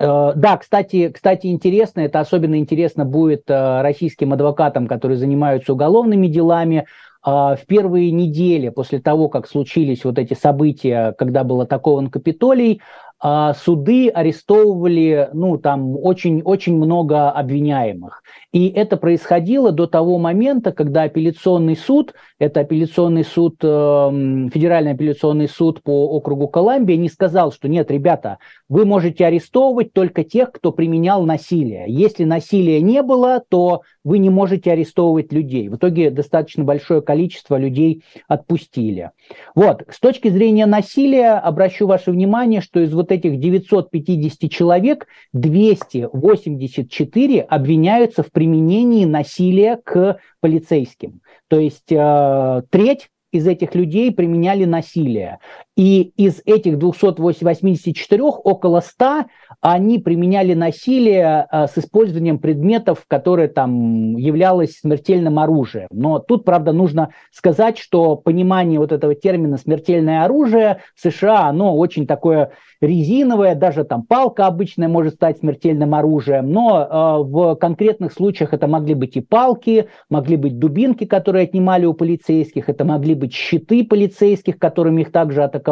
да, кстати, кстати, интересно, это особенно интересно будет э, российским адвокатам, которые занимаются уголовными делами. А, в первые недели после того, как случились вот эти события, когда был атакован Капитолий, а, суды арестовывали, ну, там очень-очень много обвиняемых. И это происходило до того момента, когда апелляционный суд, это апелляционный суд, эм, федеральный апелляционный суд по округу Колумбия, не сказал, что нет, ребята, вы можете арестовывать только тех, кто применял насилие. Если насилия не было, то вы не можете арестовывать людей. В итоге достаточно большое количество людей отпустили. Вот, с точки зрения насилия, обращу ваше внимание, что из вот этих 950 человек 284 обвиняются в применении насилия к полицейским. То есть э, треть из этих людей применяли насилие. И из этих 284 около 100 они применяли насилие а, с использованием предметов, которые там являлось смертельным оружием. Но тут, правда, нужно сказать, что понимание вот этого термина «смертельное оружие» в США, оно очень такое резиновое, даже там палка обычная может стать смертельным оружием, но э, в конкретных случаях это могли быть и палки, могли быть дубинки, которые отнимали у полицейских, это могли быть щиты полицейских, которыми их также атаковали,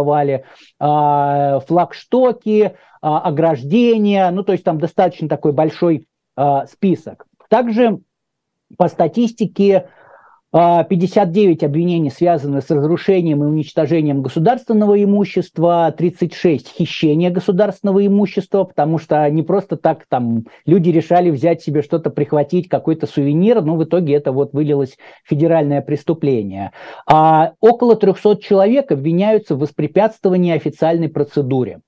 э, флагштоки, а, ограждения, ну то есть там достаточно такой большой а, список. Также по статистике 59 а, обвинений связаны с разрушением и уничтожением государственного имущества, 36 хищения государственного имущества, потому что не просто так там люди решали взять себе что-то, прихватить, какой-то сувенир, но в итоге это вот вылилось федеральное преступление. А около 300 человек обвиняются в воспрепятствовании официальной процедуре.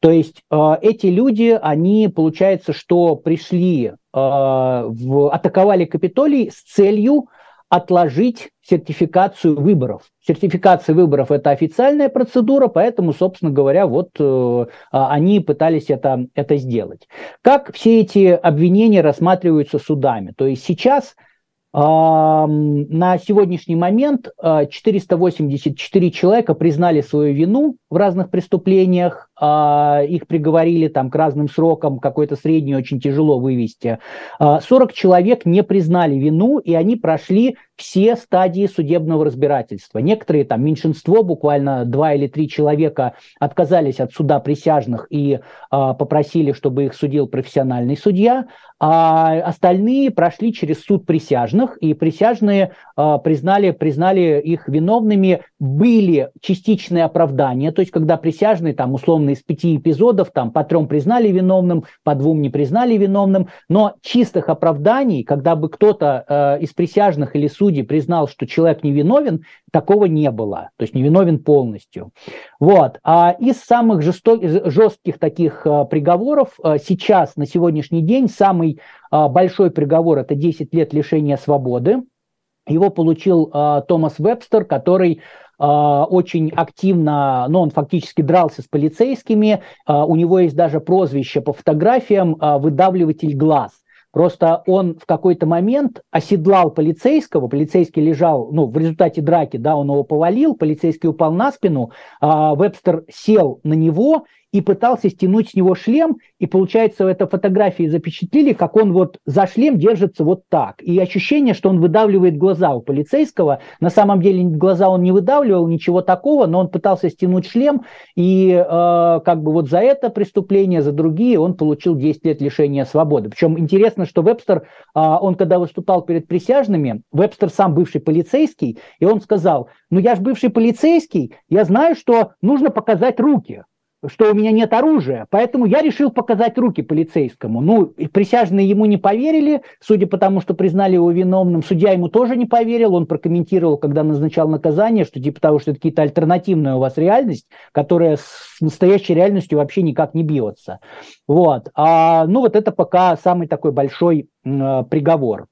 То есть э, эти люди, они, получается, что пришли, э, в, атаковали Капитолий с целью отложить сертификацию выборов. Сертификация выборов – это официальная процедура, поэтому, собственно говоря, вот э, они пытались это, это сделать. Как все эти обвинения рассматриваются судами? То есть сейчас – на сегодняшний момент 484 человека признали свою вину в разных преступлениях, э, их приговорили там к разным срокам, какой-то средний очень тяжело вывести. 40 человек не признали вину, и они прошли все стадии судебного разбирательства. Некоторые, там, меньшинство, буквально два или три человека отказались от суда присяжных и а, попросили, чтобы их судил профессиональный судья, а остальные прошли через суд присяжных, и присяжные а, признали, признали их виновными. Были частичные оправдания, то есть когда присяжные, там, условно, из пяти эпизодов, там, по трем признали виновным, по двум не признали виновным, но чистых оправданий, когда бы кто-то э, из присяжных или судей признал, что человек невиновен, такого не было, то есть невиновен полностью. Вот. А из самых жестоких, жестких таких а, приговоров а, сейчас, на сегодняшний день, самый а, большой приговор – это 10 лет лишения свободы. Его получил Томас Вебстер, который очень активно, ну, он фактически дрался с полицейскими. У него есть даже прозвище по фотографиям «выдавливатель глаз». Просто он в какой-то момент оседлал полицейского, полицейский лежал, ну, в результате драки, да, он его повалил, полицейский упал на спину, а Вебстер сел на него и пытался стянуть с него шлем, и получается, в этой фотографии запечатлели, как он вот за шлем держится вот так. И ощущение, что он выдавливает глаза у полицейского. На самом деле глаза он не выдавливал, ничего такого, но он пытался стянуть шлем, и э, как бы вот за это преступление, за другие он получил 10 лет лишения свободы. Причем интересно, что Вебстер, э, он когда выступал перед присяжными, Вебстер сам бывший полицейский, и он сказал, ну я же бывший полицейский, я знаю, что нужно показать руки что у меня нет оружия, поэтому я решил показать руки полицейскому. Ну, присяжные ему не поверили, судя по тому, что признали его виновным. Судья ему тоже не поверил, он прокомментировал, когда назначал наказание, что типа того, что это какие-то альтернативная у вас реальность, которая с настоящей реальностью вообще никак не бьется. Вот. А, ну, вот это пока самый такой большой э, приговор.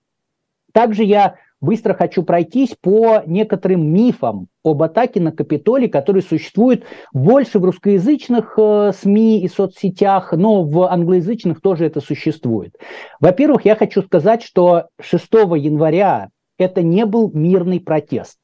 Также я быстро хочу пройтись по некоторым мифам об атаке на Капитолий, которые существуют больше в русскоязычных э, СМИ и соцсетях, но в англоязычных тоже это существует. Во-первых, я хочу сказать, что 6 января это не был мирный протест.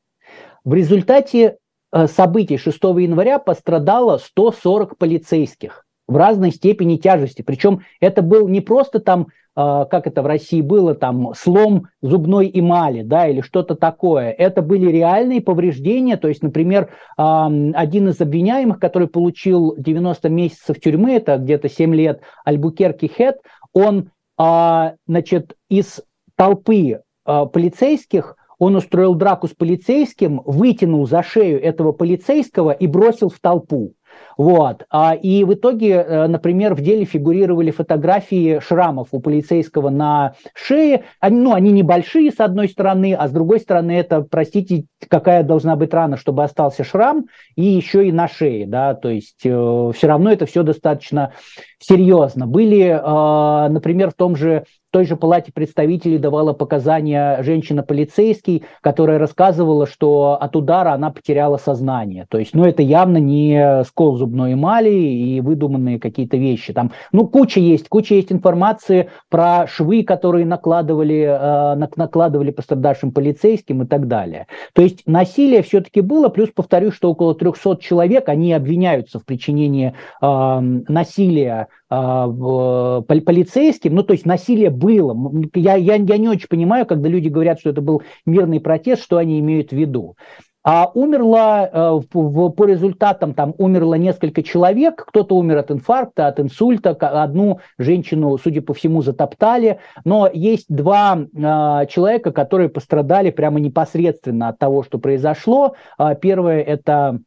В результате э, событий 6 января пострадало 140 полицейских в разной степени тяжести. Причем это был не просто там а, как это в России было, там, слом зубной эмали, да, или что-то такое. Это были реальные повреждения, то есть, например, один из обвиняемых, который получил 90 месяцев тюрьмы, это где-то 7 лет, Альбукерки Хет, он, а, значит, из толпы а, полицейских он устроил драку с полицейским, вытянул за шею этого полицейского и бросил в толпу. Вот. А, и в итоге, э, например, в деле фигурировали фотографии шрамов у полицейского на шее. Они, ну, они небольшие с одной стороны, а с другой стороны это, простите, какая должна быть рана, чтобы остался шрам, и еще и на шее, да, то есть э, все равно это все достаточно серьезно. Были, э, например, в том же той же палате представителей давала показания женщина-полицейский, которая рассказывала, что от удара она потеряла сознание. То есть, ну, это явно не скол зубной эмали и выдуманные какие-то вещи. Там, ну, куча есть, куча есть информации про швы, которые накладывали, э, накладывали пострадавшим полицейским и так далее. То есть, насилие все-таки было, плюс повторюсь, что около 300 человек, они обвиняются в причинении э, насилия полицейским, ну то есть насилие было. Я, я, я не очень понимаю, когда люди говорят, что это был мирный протест, что они имеют в виду. А умерло э, по результатам, там умерло несколько человек, кто-то умер от инфаркта, от инсульта, одну женщину, судя по всему, затоптали, но есть два э, человека, которые пострадали прямо непосредственно от того, что произошло. Э, первое это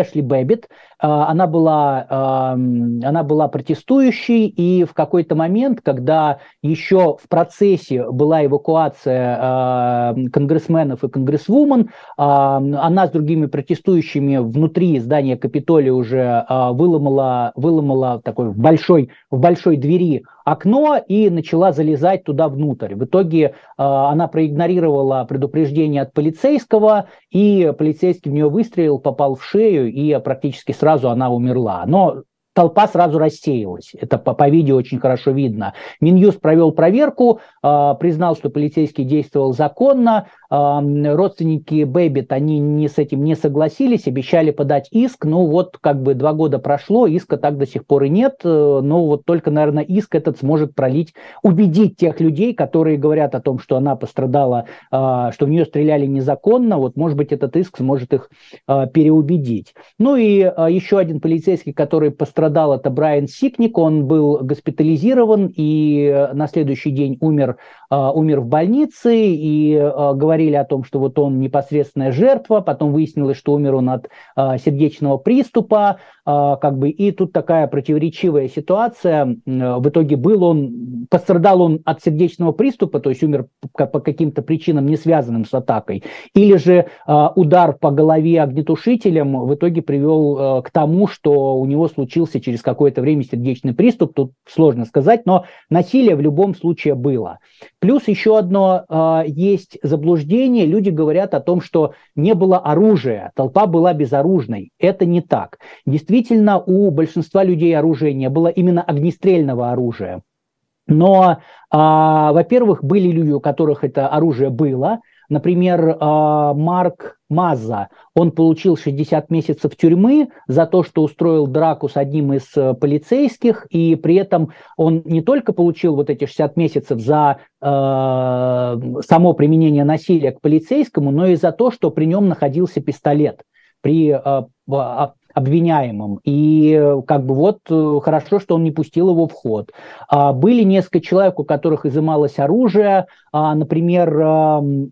Эшли Бэббит, а, она была, она была протестующей, и в какой-то момент, когда еще в процессе была эвакуация конгрессменов и конгрессвумен, она с другими протестующими внутри здания Капитолия уже а, выломала, выломала такой большой, в большой двери окно и начала залезать туда внутрь. В итоге э, она проигнорировала предупреждение от полицейского, и полицейский в нее выстрелил, попал в шею, и практически сразу она умерла. Но толпа сразу рассеялась. Это по, по видео очень хорошо видно. Минюст провел проверку, э, признал, что полицейский действовал законно, родственники Бэббит, они не с этим не согласились, обещали подать иск, ну вот как бы два года прошло, иска так до сих пор и нет, э, но вот только, наверное, иск этот сможет пролить, убедить тех людей, которые говорят о том, что она пострадала, а, что в нее стреляли незаконно, вот может быть этот иск сможет их а, переубедить. Ну и а, еще один полицейский, который пострадал, это Брайан Сикник, он был госпитализирован и на следующий день умер, умер в больнице, и говорили о том, что вот он непосредственная жертва, потом выяснилось, что умер он от сердечного приступа, как бы, и тут такая противоречивая ситуация. В итоге был он, пострадал он от сердечного приступа, то есть умер по каким-то причинам, не связанным с атакой, или же удар по голове огнетушителем в итоге привел к тому, что у него случился через какое-то время сердечный приступ, тут сложно сказать, но насилие в любом случае было. Плюс еще одно есть заблуждение, люди говорят о том, что не было оружия, толпа была безоружной. Это не так. Действительно, у большинства людей оружия не было, именно огнестрельного оружия. Но, а, во-первых, были люди, у которых это оружие было. Например, а, Марк Маза, он получил 60 месяцев тюрьмы за то, что устроил драку с одним из э, полицейских, и при этом он не только получил вот эти 60 месяцев за э, само применение насилия к полицейскому, но и за то, что при нем находился пистолет. При э, обвиняемым. И э, как бы вот э, хорошо, что он не пустил его в ход. А, были несколько человек, у которых изымалось оружие. А, например,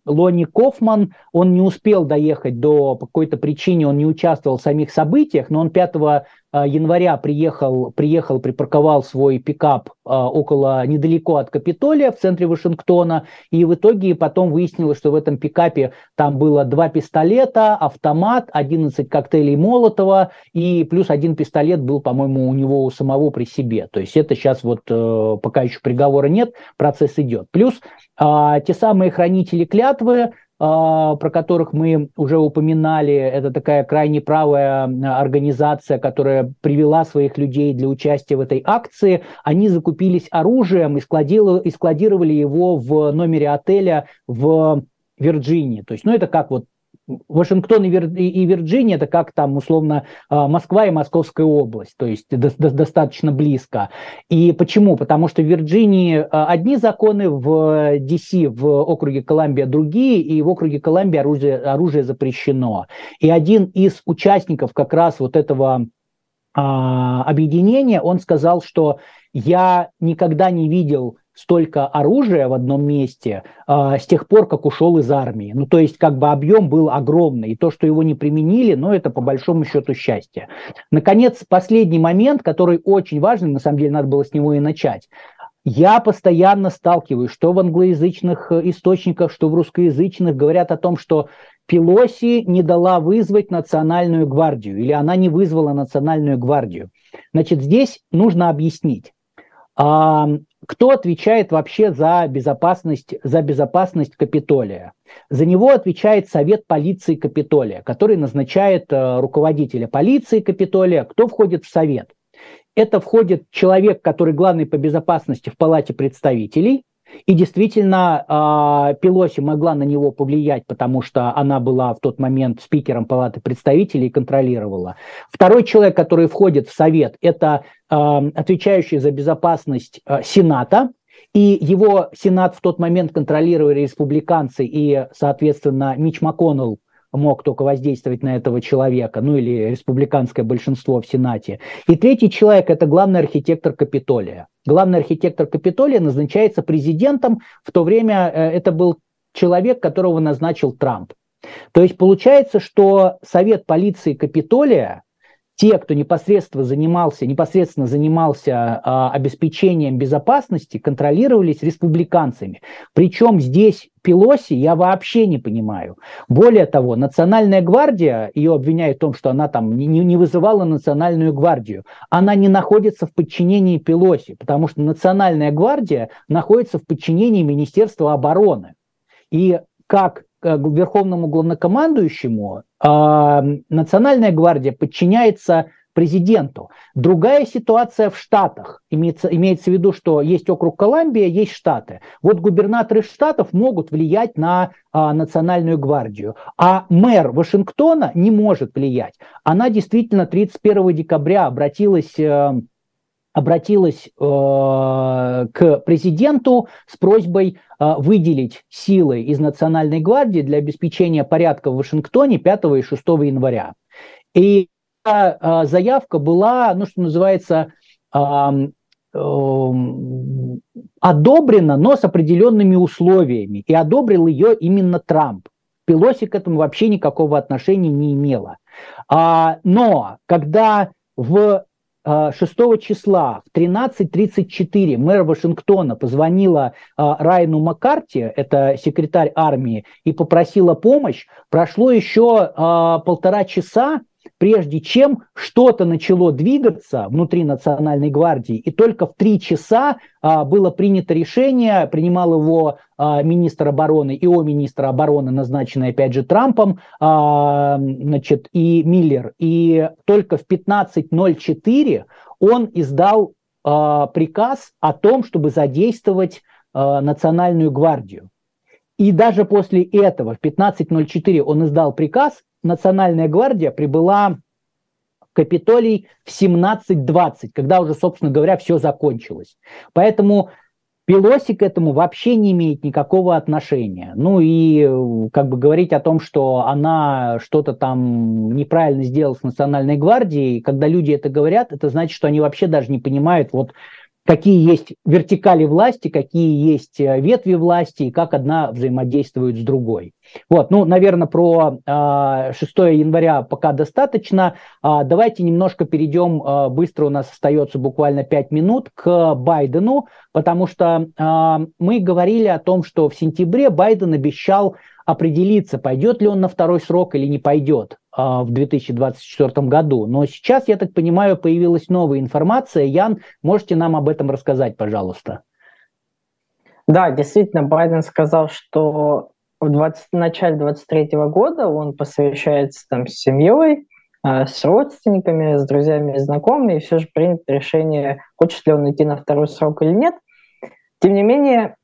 Лони Кофман, он не успел доехать до по какой-то причине, он не участвовал в самих событиях, но он 5 а, января приехал, приехал, припарковал свой пикап а, около, недалеко от Капитолия, в центре Вашингтона, и в итоге потом выяснилось, что в этом пикапе там было два пистолета, автомат, 11 коктейлей Молотова, и плюс один пистолет был, по-моему, у него у самого при себе. То есть это сейчас вот, э, пока еще приговора нет, процесс идет. Плюс а, те самые хранители клятвы, а, про которых мы уже упоминали. Это такая крайне правая организация, которая привела своих людей для участия в этой акции. Они закупились оружием и складировали его в номере отеля в Вирджинии. То есть, ну, это как вот Вашингтон и, Вир, Вирджиния это как там условно а, Москва и Московская область, то есть до, до, достаточно близко. И почему? Потому что в Вирджинии а, одни законы, в DC, в округе Колумбия другие, и в округе Колумбия оружие, оружие запрещено. И один из участников как раз вот этого а, объединения, он сказал, что я никогда не видел столько оружия в одном месте э, с тех пор, как ушел из армии. Ну, то есть, как бы объем был огромный, и то, что его не применили, ну, это по большому счету счастье. Наконец, последний момент, который очень важный, на самом деле, надо было с него и начать. Я постоянно сталкиваюсь, что в англоязычных э, источниках, что в русскоязычных, говорят о том, что Пелоси не дала вызвать национальную гвардию, или она не вызвала национальную гвардию. Значит, здесь нужно объяснить. Кто отвечает вообще за безопасность, за безопасность Капитолия? За него отвечает Совет полиции Капитолия, который назначает э, руководителя полиции Капитолия. Кто входит в Совет? Это входит человек, который главный по безопасности в Палате представителей, и действительно, а, Пелоси могла на него повлиять, потому что она была в тот момент спикером Палаты представителей и контролировала. Второй человек, который входит в Совет, это а, отвечающий за безопасность а, Сената, и его Сенат в тот момент контролировали республиканцы, и, соответственно, Мич МакКоннелл мог только воздействовать на этого человека, ну или республиканское большинство в Сенате. И третий человек – это главный архитектор Капитолия. Главный архитектор Капитолия назначается президентом, в то время э, это был человек, которого назначил Трамп. То есть получается, что Совет полиции Капитолия те, кто непосредственно занимался, непосредственно занимался а, обеспечением безопасности, контролировались республиканцами. Причем здесь Пелоси я вообще не понимаю. Более того, Национальная гвардия, ее обвиняют в том, что она там не, не вызывала Национальную гвардию, она не находится в подчинении Пелоси, потому что Национальная гвардия находится в подчинении Министерства обороны. И как верховному главнокомандующему, Национальная гвардия подчиняется президенту. Другая ситуация в Штатах. Имеется, имеется в виду, что есть округ Колумбия, есть Штаты. Вот губернаторы штатов могут влиять на а, Национальную гвардию, а мэр Вашингтона не может влиять. Она действительно 31 декабря обратилась... Э, обратилась э, к президенту с просьбой э, выделить силы из Национальной гвардии для обеспечения порядка в Вашингтоне 5 и 6 января. И э, заявка была, ну что называется, э, одобрена, но с определенными условиями. И одобрил ее именно Трамп. Пелоси к этому вообще никакого отношения не имела. А, но когда в 6 а, числа в 13.34 мэр Вашингтона позвонила а, Райну Маккарти, это секретарь армии, и попросила помощь. Прошло еще а, полтора часа, прежде чем что-то начало двигаться внутри Национальной гвардии, и только в три часа а, было принято решение, принимал его а, министр обороны, ИО министра обороны, назначенный опять же Трампом, а, значит, и Миллер, и только в 15.04 он издал а, приказ о том, чтобы задействовать а, Национальную гвардию. И даже после этого, в 15.04 он издал приказ, Национальная гвардия прибыла в Капитолий в 17.20, когда уже, собственно говоря, все закончилось. Поэтому Пелоси к этому вообще не имеет никакого отношения. Ну и как бы говорить о том, что она что-то там неправильно сделала с Национальной гвардией, когда люди это говорят, это значит, что они вообще даже не понимают, вот какие есть вертикали власти, какие есть э, ветви власти и как одна взаимодействует с другой. Вот, ну, наверное, про э, 6 января пока достаточно. Э, давайте немножко перейдем, э, быстро у нас остается буквально 5 минут, к Байдену, потому что мы говорили о том, что в сентябре Байден обещал определиться, пойдет ли он на второй срок или не пойдет а, в 2024 году. Но сейчас, я так понимаю, появилась новая информация. Ян, можете нам об этом рассказать, пожалуйста? Да, действительно, Байден сказал, что в 20, начале 2023 года он посвящается там с семьей, а, с родственниками, с друзьями и знакомыми, и все же принято решение, хочет ли он идти на второй срок или нет. Тем не менее,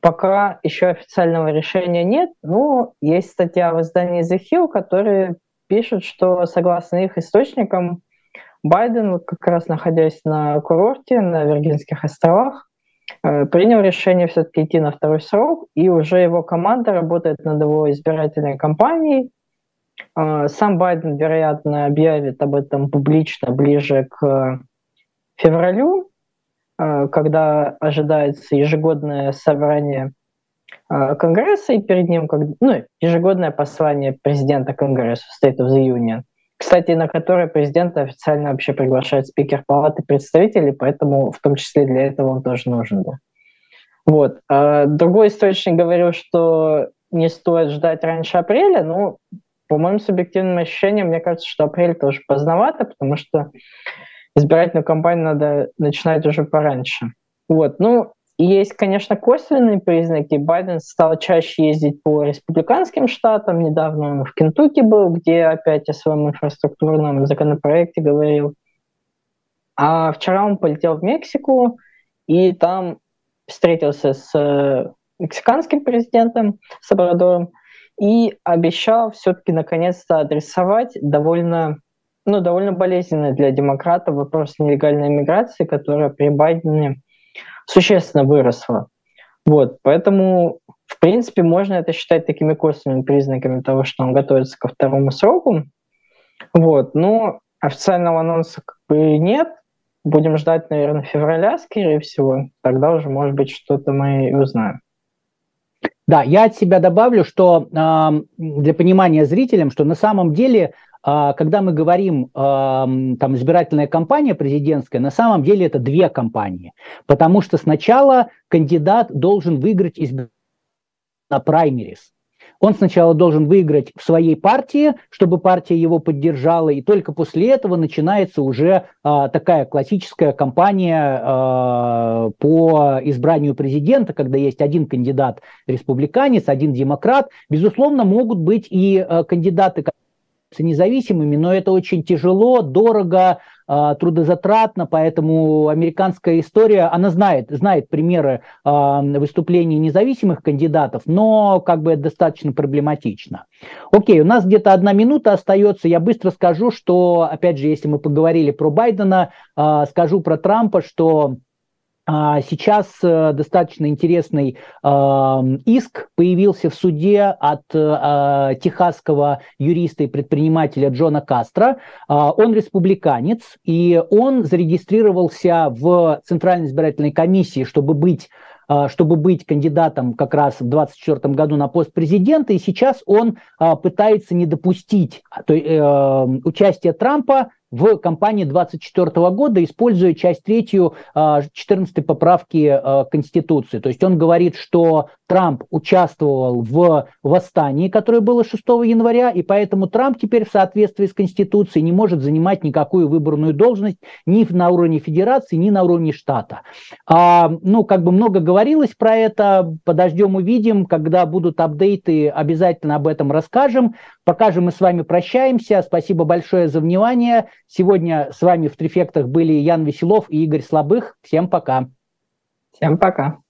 Пока еще официального решения нет, но есть статья в издании The Hill, которая пишет, что согласно их источникам, Байден, как раз находясь на курорте на Виргинских островах, э, принял решение все-таки идти на второй срок, и уже его команда работает над его избирательной кампанией. Э, сам Байден, вероятно, объявит об этом публично ближе к февралю, Э, когда ожидается ежегодное собрание Конгресса, и перед ним как, ну, ежегодное послание президента Конгресса State of the Union, кстати, на которое президент официально вообще приглашает спикер палаты представителей, поэтому в том числе для этого он тоже нужен был. Вот. А другой источник говорил, что не стоит ждать раньше апреля, но по моим субъективным ощущениям, мне кажется, что апрель тоже поздновато, потому что избирательную кампанию надо начинать уже пораньше. Вот. Ну, есть, конечно, косвенные признаки. Байден стал чаще ездить по республиканским штатам. Недавно он в Кентукки был, где опять о своем инфраструктурном законопроекте говорил. А вчера он полетел в Мексику, и там встретился с э, мексиканским президентом Сабрадором и обещал все-таки наконец-то адресовать довольно ну, довольно болезненный для демократов вопрос нелегальной миграции, которая при Байдене существенно выросла. Вот, поэтому, в принципе, можно это считать такими косвенными признаками того, что он готовится ко второму сроку. Вот, но официального анонса как бы нет. Будем ждать, наверное, февраля, скорее всего. Тогда уже, может быть, что-то мы и узнаем. Да, я от себя добавлю, что э, для понимания зрителям, что на самом деле когда мы говорим там избирательная кампания президентская, на самом деле это две кампании, потому что сначала кандидат должен выиграть на праймерис. Он сначала должен выиграть в своей партии, чтобы партия его поддержала, и только после этого начинается уже а, такая классическая кампания а, по избранию президента, когда есть один кандидат республиканец, один демократ. Безусловно, могут быть и а, кандидаты, независимыми, но это очень тяжело, дорого, э, трудозатратно, поэтому американская история, она знает, знает примеры э, выступлений независимых кандидатов, но как бы это достаточно проблематично. Окей, у нас где-то одна минута остается, я быстро скажу, что, опять же, если мы поговорили про Байдена, э, скажу про Трампа, что а, сейчас э, достаточно интересный иск появился в суде от э, техасского юриста и предпринимателя Джона Кастро. А, он республиканец, и он зарегистрировался в Центральной избирательной комиссии, чтобы быть а, чтобы быть кандидатом как раз в 2024 году на пост президента, и сейчас он пытается не допустить то, э, участия Трампа в кампании 24 года, используя часть третью 14 а, поправки а, Конституции. То есть он говорит, что Трамп участвовал в восстании, которое было 6 января, и поэтому Трамп теперь в соответствии с Конституцией не может занимать никакую выборную должность ни на уровне федерации, ни на уровне штата. А, ну, как бы много говорилось про это, подождем, увидим, когда будут апдейты, обязательно об этом расскажем. Пока же мы с вами прощаемся. Спасибо большое за внимание. Сегодня с вами в Трефектах были Ян Веселов и Игорь Слабых. Всем пока. Всем пока.